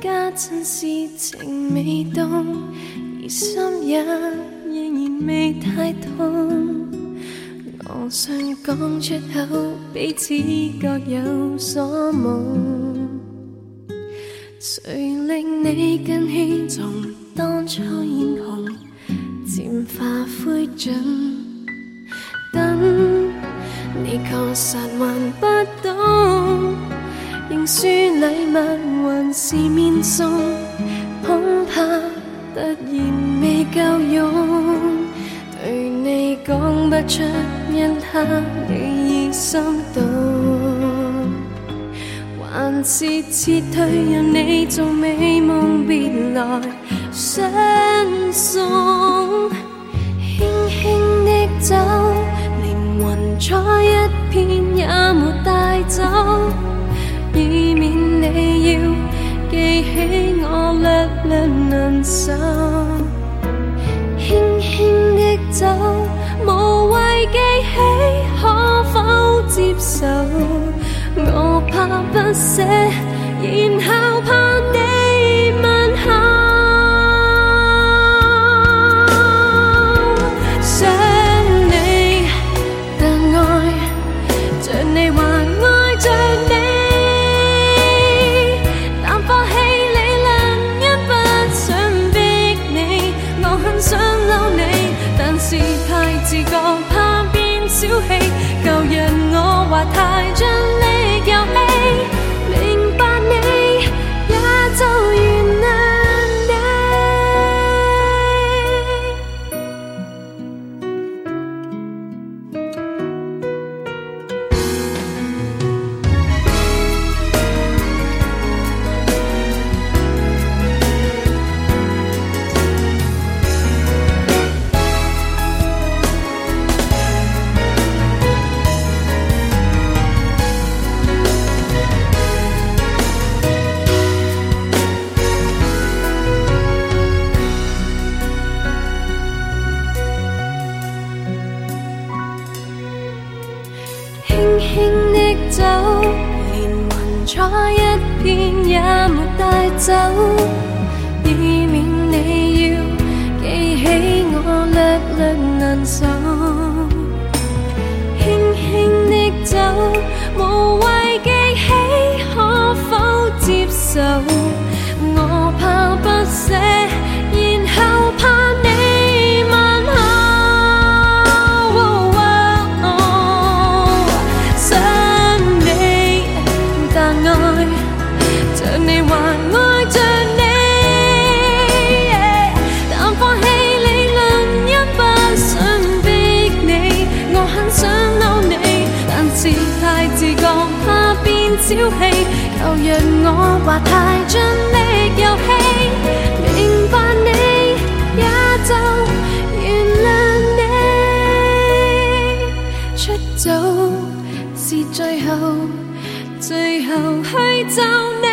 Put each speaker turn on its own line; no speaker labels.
家真是情未动，而心也仍然未太痛。我想讲出口，彼此各有所梦。谁令你更喜从当初艳红，渐化灰烬？等你确实还不懂，认输礼物还是面送，恐怕突然未够用。对你讲不出一刻你已心动，还是撤退让你做美梦别来相送，轻轻的走，连云彩记起我略略难受。轻轻的走，无谓记起，可否接受？我怕不舍，然后彩一片也没带走，以免你要记起我略略难受。轻轻的走，无变小气。旧日我话太尽力游戏，明白你，也就原谅你。出走是最后，最后去就你。